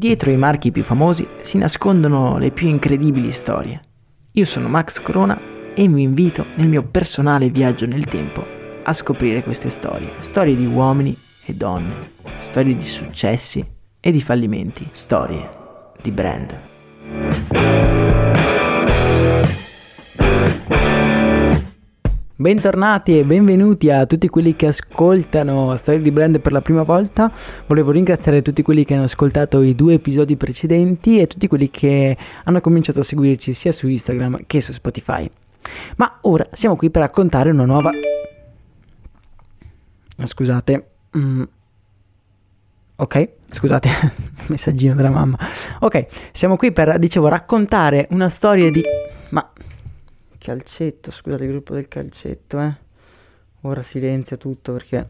Dietro i marchi più famosi si nascondono le più incredibili storie. Io sono Max Corona e vi invito nel mio personale viaggio nel tempo a scoprire queste storie. Storie di uomini e donne, storie di successi e di fallimenti, storie di brand. Bentornati e benvenuti a tutti quelli che ascoltano Storie di Brand per la prima volta. Volevo ringraziare tutti quelli che hanno ascoltato i due episodi precedenti e tutti quelli che hanno cominciato a seguirci sia su Instagram che su Spotify. Ma ora siamo qui per raccontare una nuova... Scusate. Mm. Ok, scusate, messaggino della mamma. Ok, siamo qui per, dicevo, raccontare una storia di... Ma calcetto, scusate gruppo del calcetto, eh. Ora silenzia tutto perché...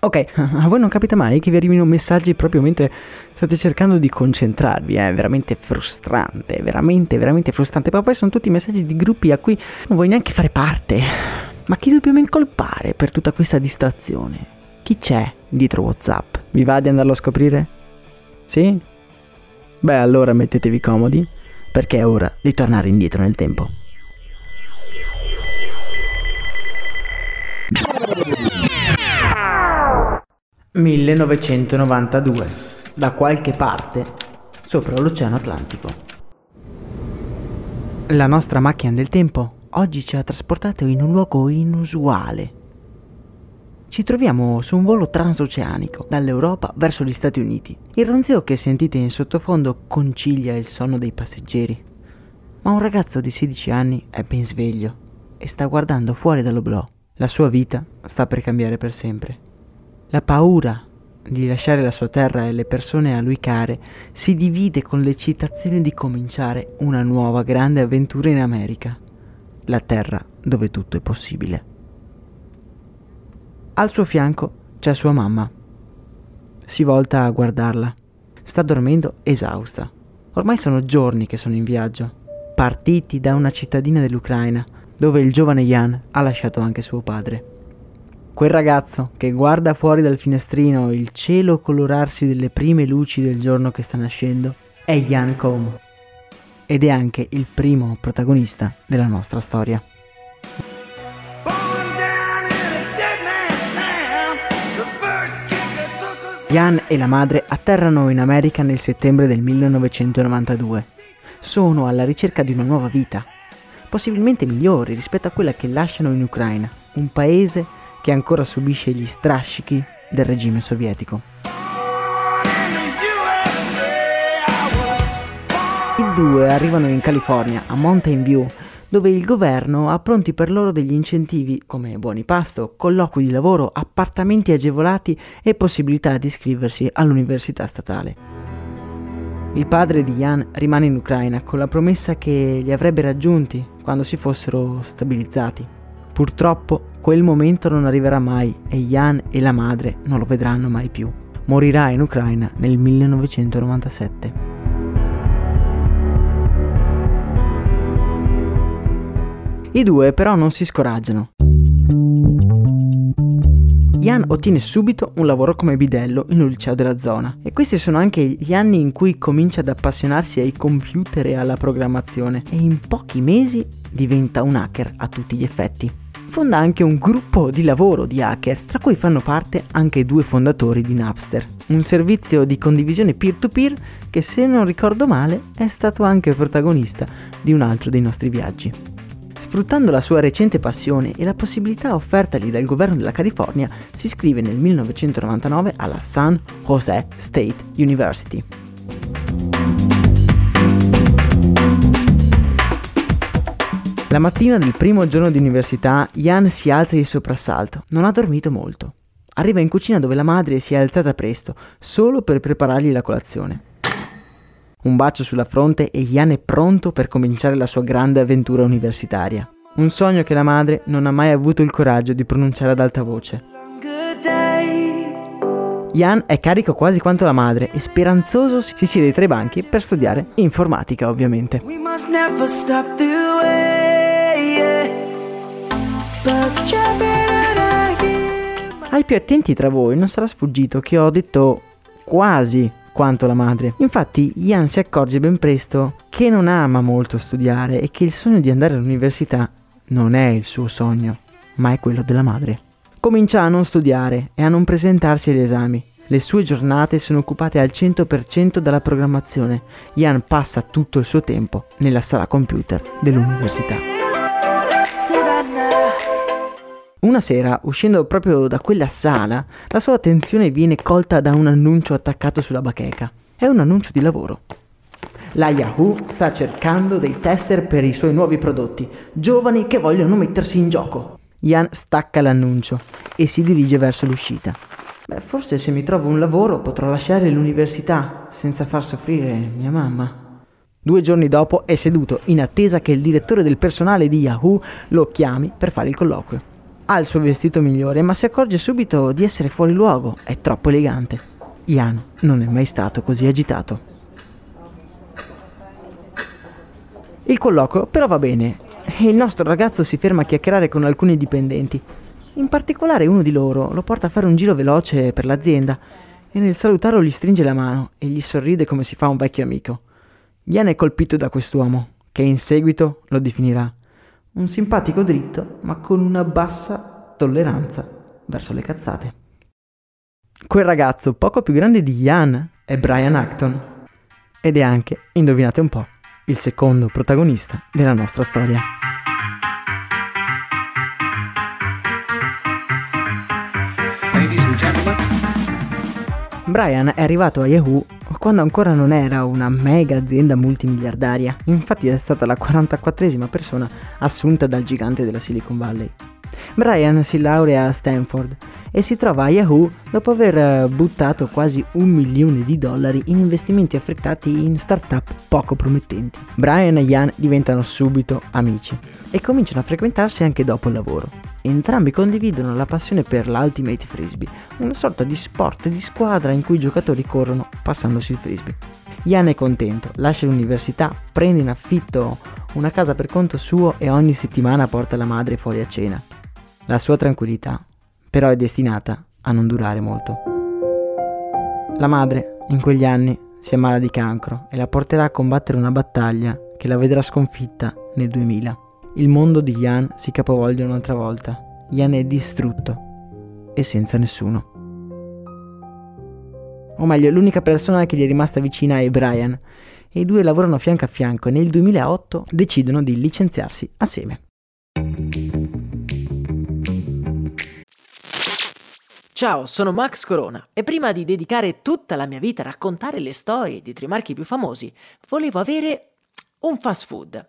Ok, a voi non capita mai che vi arrivino messaggi proprio mentre state cercando di concentrarvi, è veramente frustrante, veramente, veramente frustrante. Ma poi sono tutti messaggi di gruppi a cui non vuoi neanche fare parte. Ma chi dobbiamo incolpare per tutta questa distrazione? Chi c'è dietro WhatsApp? Vi va di andarlo a scoprire? Sì? Beh, allora mettetevi comodi, perché è ora di tornare indietro nel tempo. 1992, da qualche parte sopra l'Oceano Atlantico. La nostra macchina del tempo oggi ci ha trasportato in un luogo inusuale. Ci troviamo su un volo transoceanico dall'Europa verso gli Stati Uniti. Il ronzio che sentite in sottofondo concilia il sonno dei passeggeri. Ma un ragazzo di 16 anni è ben sveglio e sta guardando fuori dall'oblò. La sua vita sta per cambiare per sempre. La paura di lasciare la sua terra e le persone a lui care si divide con l'eccitazione di cominciare una nuova grande avventura in America, la terra dove tutto è possibile. Al suo fianco c'è sua mamma. Si volta a guardarla. Sta dormendo esausta. Ormai sono giorni che sono in viaggio, partiti da una cittadina dell'Ucraina dove il giovane Jan ha lasciato anche suo padre. Quel ragazzo che guarda fuori dal finestrino il cielo colorarsi delle prime luci del giorno che sta nascendo è Jan Koum ed è anche il primo protagonista della nostra storia. Jan e la madre atterrano in America nel settembre del 1992. Sono alla ricerca di una nuova vita possibilmente migliori rispetto a quella che lasciano in Ucraina, un paese che ancora subisce gli strascichi del regime sovietico. I due arrivano in California, a Mountain View, dove il governo ha pronti per loro degli incentivi come buoni pasto, colloqui di lavoro, appartamenti agevolati e possibilità di iscriversi all'università statale. Il padre di Jan rimane in Ucraina con la promessa che li avrebbe raggiunti quando si fossero stabilizzati. Purtroppo quel momento non arriverà mai e Jan e la madre non lo vedranno mai più. Morirà in Ucraina nel 1997. I due però non si scoraggiano. Ian ottiene subito un lavoro come bidello in un liceo della zona e questi sono anche gli anni in cui comincia ad appassionarsi ai computer e alla programmazione e in pochi mesi diventa un hacker a tutti gli effetti. Fonda anche un gruppo di lavoro di hacker, tra cui fanno parte anche due fondatori di Napster, un servizio di condivisione peer-to-peer che se non ricordo male è stato anche protagonista di un altro dei nostri viaggi. Sfruttando la sua recente passione e la possibilità offertagli dal governo della California, si iscrive nel 1999 alla San Jose State University. La mattina del primo giorno di università, Ian si alza di soprassalto. Non ha dormito molto. Arriva in cucina dove la madre si è alzata presto, solo per preparargli la colazione. Un bacio sulla fronte e Ian è pronto per cominciare la sua grande avventura universitaria. Un sogno che la madre non ha mai avuto il coraggio di pronunciare ad alta voce. Ian è carico quasi quanto la madre e speranzoso si siede tra i banchi per studiare informatica, ovviamente. Ai più attenti tra voi non sarà sfuggito che ho detto quasi quanto la madre. Infatti Ian si accorge ben presto che non ama molto studiare e che il sogno di andare all'università non è il suo sogno, ma è quello della madre. Comincia a non studiare e a non presentarsi agli esami. Le sue giornate sono occupate al 100% dalla programmazione. Ian passa tutto il suo tempo nella sala computer dell'università. Una sera, uscendo proprio da quella sala, la sua attenzione viene colta da un annuncio attaccato sulla bacheca. È un annuncio di lavoro. La Yahoo sta cercando dei tester per i suoi nuovi prodotti, giovani che vogliono mettersi in gioco. Ian stacca l'annuncio e si dirige verso l'uscita. Beh, forse se mi trovo un lavoro potrò lasciare l'università senza far soffrire mia mamma. Due giorni dopo è seduto in attesa che il direttore del personale di Yahoo lo chiami per fare il colloquio. Ha il suo vestito migliore, ma si accorge subito di essere fuori luogo. È troppo elegante. Ian non è mai stato così agitato. Il colloquio però va bene e il nostro ragazzo si ferma a chiacchierare con alcuni dipendenti. In particolare uno di loro lo porta a fare un giro veloce per l'azienda e nel salutarlo gli stringe la mano e gli sorride come si fa un vecchio amico. Ian è colpito da quest'uomo, che in seguito lo definirà un simpatico dritto, ma con una bassa tolleranza verso le cazzate. Quel ragazzo poco più grande di Ian è Brian Acton ed è anche, indovinate un po', il secondo protagonista della nostra storia. Brian è arrivato a Yahoo quando ancora non era una mega azienda multimiliardaria, infatti è stata la 44esima persona assunta dal gigante della Silicon Valley. Brian si laurea a Stanford e si trova a Yahoo dopo aver eh, buttato quasi un milione di dollari in investimenti affrettati in start-up poco promettenti. Brian e Ian diventano subito amici e cominciano a frequentarsi anche dopo il lavoro. Entrambi condividono la passione per l'Ultimate Frisbee, una sorta di sport di squadra in cui i giocatori corrono passandosi il frisbee. Ian è contento, lascia l'università, prende in affitto una casa per conto suo e ogni settimana porta la madre fuori a cena. La sua tranquillità però è destinata a non durare molto. La madre, in quegli anni, si ammala di cancro e la porterà a combattere una battaglia che la vedrà sconfitta nel 2000. Il mondo di Ian si capovolge un'altra volta. Ian è distrutto e senza nessuno. O meglio, l'unica persona che gli è rimasta vicina è Brian e i due lavorano fianco a fianco e nel 2008 decidono di licenziarsi assieme. Ciao, sono Max Corona e prima di dedicare tutta la mia vita a raccontare le storie di tre marchi più famosi, volevo avere un fast food,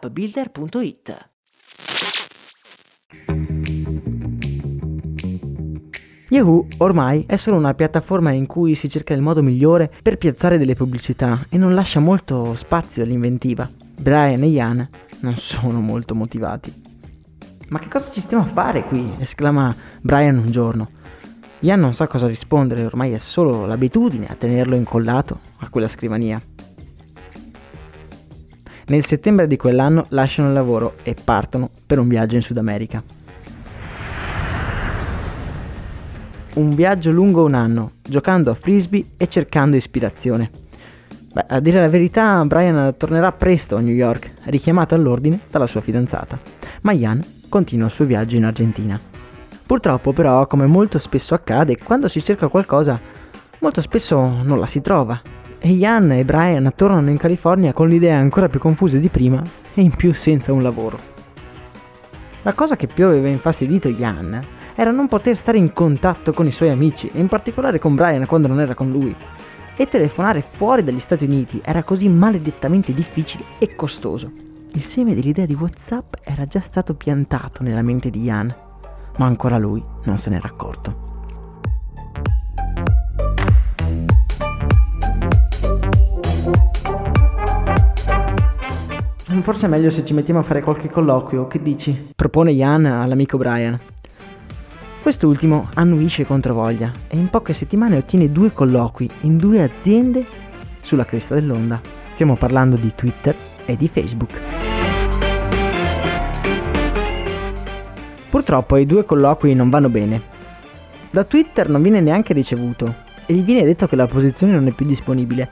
appbuilder.it. Yahoo ormai è solo una piattaforma in cui si cerca il modo migliore per piazzare delle pubblicità e non lascia molto spazio all'inventiva. Brian e Ian non sono molto motivati. Ma che cosa ci stiamo a fare qui? esclama Brian un giorno. Ian non sa cosa rispondere, ormai è solo l'abitudine a tenerlo incollato a quella scrivania. Nel settembre di quell'anno lasciano il lavoro e partono per un viaggio in Sud America. Un viaggio lungo un anno, giocando a frisbee e cercando ispirazione. Beh, a dire la verità, Brian tornerà presto a New York, richiamato all'ordine dalla sua fidanzata, ma Ian continua il suo viaggio in Argentina. Purtroppo però, come molto spesso accade, quando si cerca qualcosa, molto spesso non la si trova e Ian e Brian tornano in California con le idee ancora più confuse di prima e in più senza un lavoro. La cosa che più aveva infastidito Ian era non poter stare in contatto con i suoi amici e in particolare con Brian quando non era con lui. E telefonare fuori dagli Stati Uniti era così maledettamente difficile e costoso. Il seme dell'idea di WhatsApp era già stato piantato nella mente di Ian, ma ancora lui non se n'era accorto. Forse è meglio se ci mettiamo a fare qualche colloquio, che dici? Propone Ian all'amico Brian. Quest'ultimo annuisce contro voglia e in poche settimane ottiene due colloqui in due aziende sulla cresta dell'onda. Stiamo parlando di Twitter e di Facebook. Purtroppo i due colloqui non vanno bene. Da Twitter non viene neanche ricevuto e gli viene detto che la posizione non è più disponibile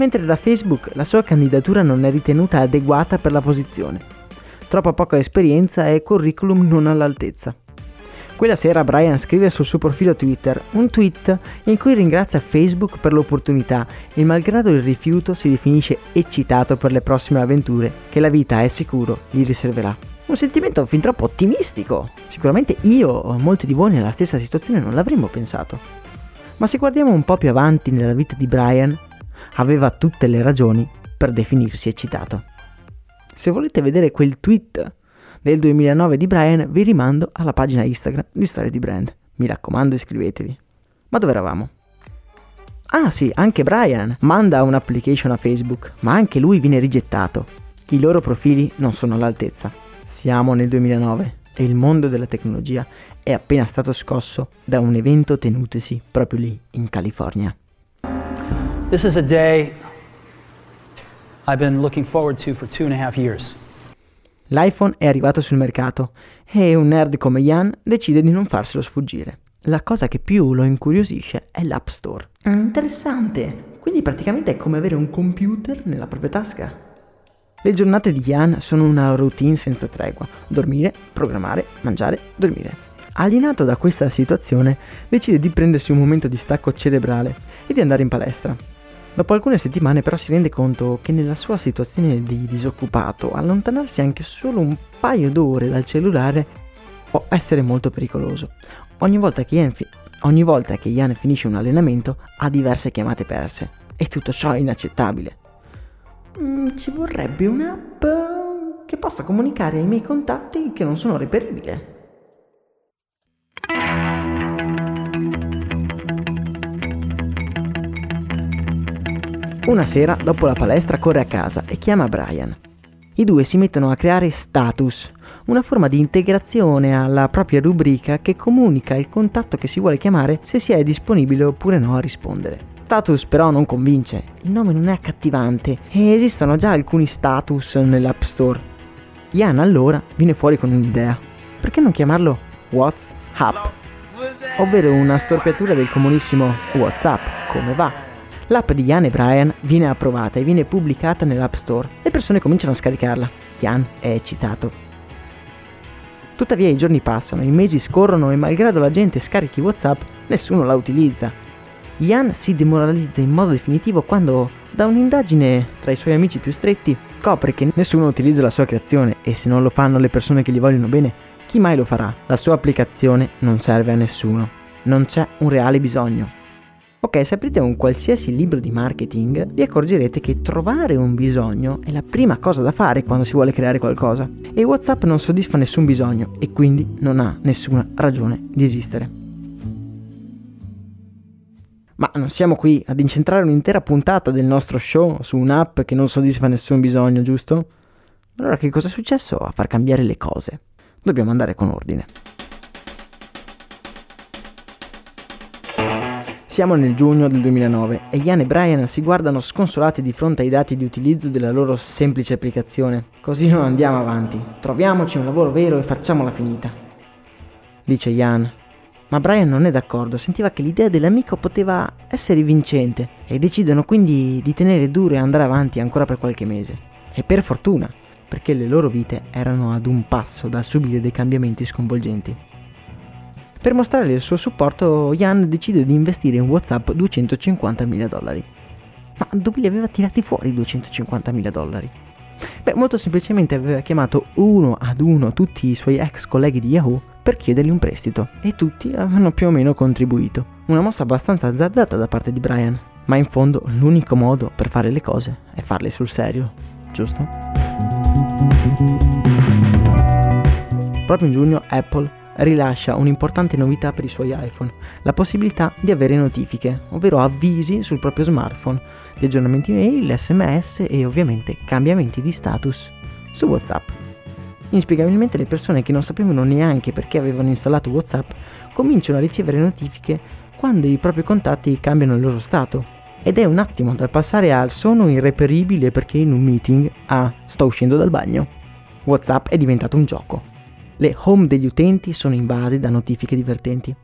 mentre da Facebook la sua candidatura non è ritenuta adeguata per la posizione. Troppa poca esperienza e curriculum non all'altezza. Quella sera Brian scrive sul suo profilo Twitter un tweet in cui ringrazia Facebook per l'opportunità e malgrado il rifiuto si definisce eccitato per le prossime avventure che la vita è sicuro gli riserverà. Un sentimento fin troppo ottimistico. Sicuramente io o molti di voi nella stessa situazione non l'avremmo pensato. Ma se guardiamo un po' più avanti nella vita di Brian, aveva tutte le ragioni per definirsi eccitato. Se volete vedere quel tweet del 2009 di Brian, vi rimando alla pagina Instagram di Storia di Brand. Mi raccomando, iscrivetevi. Ma dove eravamo? Ah sì, anche Brian manda un'application a Facebook, ma anche lui viene rigettato. I loro profili non sono all'altezza. Siamo nel 2009 e il mondo della tecnologia è appena stato scosso da un evento tenutosi proprio lì in California. This is a day I've been looking forward to for two and a half years. L'iPhone è arrivato sul mercato e un nerd come Ian decide di non farselo sfuggire. La cosa che più lo incuriosisce è l'App Store. Interessante, quindi praticamente è come avere un computer nella propria tasca. Le giornate di Ian sono una routine senza tregua. Dormire, programmare, mangiare, dormire. Alienato da questa situazione, decide di prendersi un momento di stacco cerebrale e di andare in palestra. Dopo alcune settimane però si rende conto che nella sua situazione di disoccupato allontanarsi anche solo un paio d'ore dal cellulare può essere molto pericoloso. Ogni volta che Ian, fi- ogni volta che Ian finisce un allenamento ha diverse chiamate perse e tutto ciò è inaccettabile. Mm, ci vorrebbe un'app che possa comunicare ai miei contatti che non sono reperibili. Una sera, dopo la palestra, corre a casa e chiama Brian. i due si mettono a creare status, una forma di integrazione alla propria rubrica che comunica il contatto che si vuole chiamare se si è disponibile oppure no a rispondere. Status però non convince, il nome non è accattivante e esistono già alcuni status nell'App Store. Ian allora viene fuori con un'idea. Perché non chiamarlo WhatsApp? Ovvero una storpiatura del comunissimo WhatsApp, come va? L'app di Ian e Brian viene approvata e viene pubblicata nell'App Store. Le persone cominciano a scaricarla. Ian è eccitato. Tuttavia i giorni passano, i mesi scorrono e malgrado la gente scarichi WhatsApp, nessuno la utilizza. Ian si demoralizza in modo definitivo quando, da un'indagine tra i suoi amici più stretti, scopre che nessuno utilizza la sua creazione e se non lo fanno le persone che gli vogliono bene, chi mai lo farà? La sua applicazione non serve a nessuno. Non c'è un reale bisogno. Ok, se aprite un qualsiasi libro di marketing, vi accorgerete che trovare un bisogno è la prima cosa da fare quando si vuole creare qualcosa. E WhatsApp non soddisfa nessun bisogno e quindi non ha nessuna ragione di esistere. Ma non siamo qui ad incentrare un'intera puntata del nostro show su un'app che non soddisfa nessun bisogno, giusto? Allora che cosa è successo a far cambiare le cose? Dobbiamo andare con ordine. Siamo nel giugno del 2009 e Ian e Brian si guardano sconsolati di fronte ai dati di utilizzo della loro semplice applicazione. Così non andiamo avanti. Troviamoci un lavoro vero e facciamola finita. Dice Ian. Ma Brian non è d'accordo, sentiva che l'idea dell'amico poteva essere vincente e decidono quindi di tenere duro e andare avanti ancora per qualche mese. E per fortuna, perché le loro vite erano ad un passo dal subire dei cambiamenti sconvolgenti. Per mostrare il suo supporto, Jan decide di investire in WhatsApp 250.000 dollari. Ma dove li aveva tirati fuori 250.000 dollari? Beh, molto semplicemente aveva chiamato uno ad uno tutti i suoi ex colleghi di Yahoo per chiedergli un prestito e tutti avevano più o meno contribuito. Una mossa abbastanza azzardata da parte di Brian, ma in fondo l'unico modo per fare le cose è farle sul serio, giusto? Proprio in giugno Apple rilascia un'importante novità per i suoi iPhone, la possibilità di avere notifiche, ovvero avvisi sul proprio smartphone, di aggiornamenti mail, sms e ovviamente cambiamenti di status su WhatsApp. Inspiegabilmente le persone che non sapevano neanche perché avevano installato WhatsApp cominciano a ricevere notifiche quando i propri contatti cambiano il loro stato. Ed è un attimo dal passare al sono irreperibile perché in un meeting a sto uscendo dal bagno. WhatsApp è diventato un gioco. Le home degli utenti sono invase da notifiche divertenti.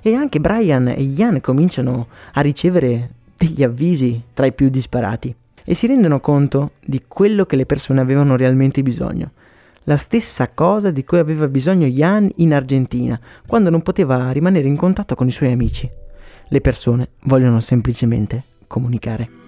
E anche Brian e Ian cominciano a ricevere degli avvisi tra i più disparati e si rendono conto di quello che le persone avevano realmente bisogno. La stessa cosa di cui aveva bisogno Ian in Argentina, quando non poteva rimanere in contatto con i suoi amici. Le persone vogliono semplicemente comunicare.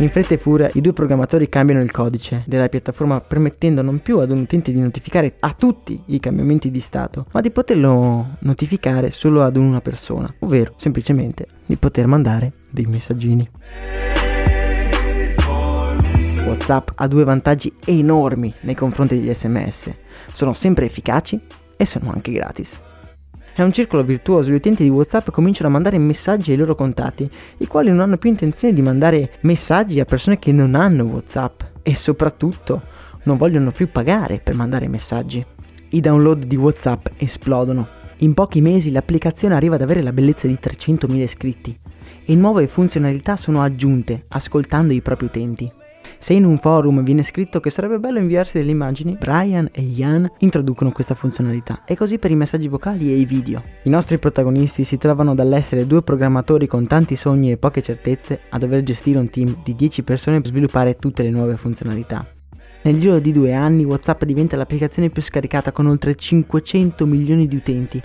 In fretta e furia i due programmatori cambiano il codice della piattaforma permettendo non più ad un utente di notificare a tutti i cambiamenti di stato, ma di poterlo notificare solo ad una persona, ovvero semplicemente di poter mandare dei messaggini. WhatsApp ha due vantaggi enormi nei confronti degli sms. Sono sempre efficaci e sono anche gratis. È un circolo virtuoso, gli utenti di WhatsApp cominciano a mandare messaggi ai loro contatti, i quali non hanno più intenzione di mandare messaggi a persone che non hanno WhatsApp e soprattutto non vogliono più pagare per mandare messaggi. I download di WhatsApp esplodono. In pochi mesi l'applicazione arriva ad avere la bellezza di 300.000 iscritti e nuove funzionalità sono aggiunte ascoltando i propri utenti. Se in un forum viene scritto che sarebbe bello inviarsi delle immagini, Brian e Ian introducono questa funzionalità e così per i messaggi vocali e i video. I nostri protagonisti si trovano dall'essere due programmatori con tanti sogni e poche certezze a dover gestire un team di 10 persone per sviluppare tutte le nuove funzionalità. Nel giro di due anni WhatsApp diventa l'applicazione più scaricata con oltre 500 milioni di utenti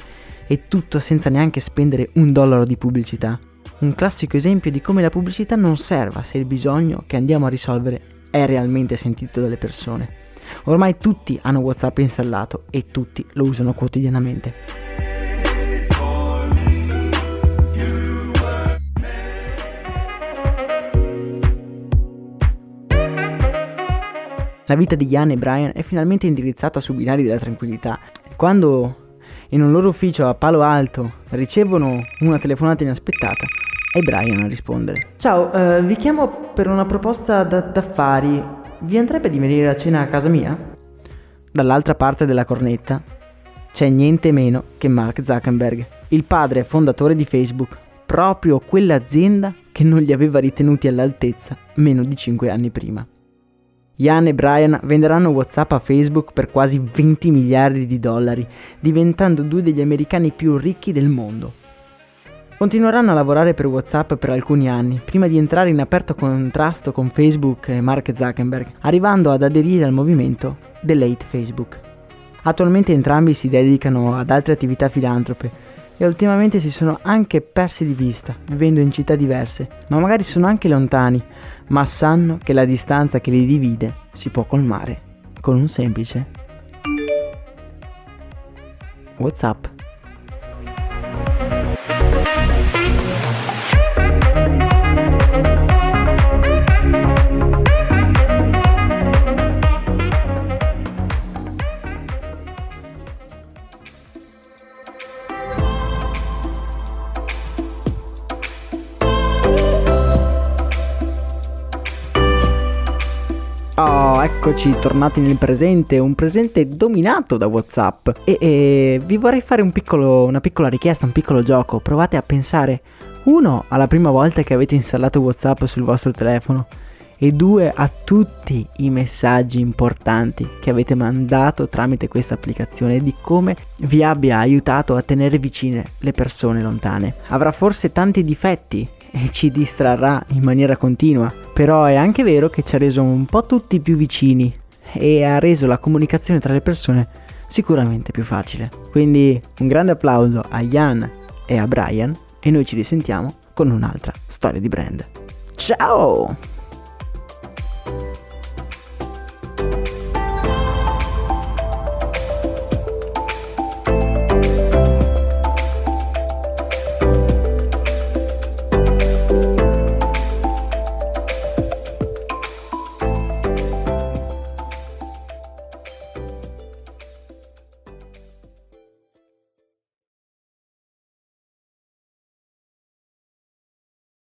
e tutto senza neanche spendere un dollaro di pubblicità. Un classico esempio di come la pubblicità non serva se il bisogno che andiamo a risolvere è realmente sentito dalle persone. Ormai tutti hanno WhatsApp installato e tutti lo usano quotidianamente. La vita di Ian e Brian è finalmente indirizzata su binari della tranquillità. Quando in un loro ufficio a Palo Alto ricevono una telefonata inaspettata, È Brian a rispondere. Ciao, eh, vi chiamo per una proposta da- d'affari. Vi andrebbe di venire a cena a casa mia? Dall'altra parte della cornetta c'è niente meno che Mark Zuckerberg, il padre fondatore di Facebook, proprio quell'azienda che non li aveva ritenuti all'altezza meno di 5 anni prima. Ian e Brian venderanno WhatsApp a Facebook per quasi 20 miliardi di dollari, diventando due degli americani più ricchi del mondo. Continueranno a lavorare per WhatsApp per alcuni anni, prima di entrare in aperto contrasto con Facebook e Mark Zuckerberg, arrivando ad aderire al movimento Delete Facebook. Attualmente entrambi si dedicano ad altre attività filantrope e ultimamente si sono anche persi di vista, vivendo in città diverse, ma magari sono anche lontani, ma sanno che la distanza che li divide si può colmare con un semplice WhatsApp. Eccoci tornati nel presente, un presente dominato da WhatsApp. E, e vi vorrei fare un piccolo, una piccola richiesta, un piccolo gioco. Provate a pensare, uno, alla prima volta che avete installato WhatsApp sul vostro telefono, e due, a tutti i messaggi importanti che avete mandato tramite questa applicazione e di come vi abbia aiutato a tenere vicine le persone lontane. Avrà forse tanti difetti e ci distrarrà in maniera continua, però è anche vero che ci ha reso un po' tutti più vicini e ha reso la comunicazione tra le persone sicuramente più facile. Quindi un grande applauso a Jan e a Brian e noi ci risentiamo con un'altra storia di brand. Ciao!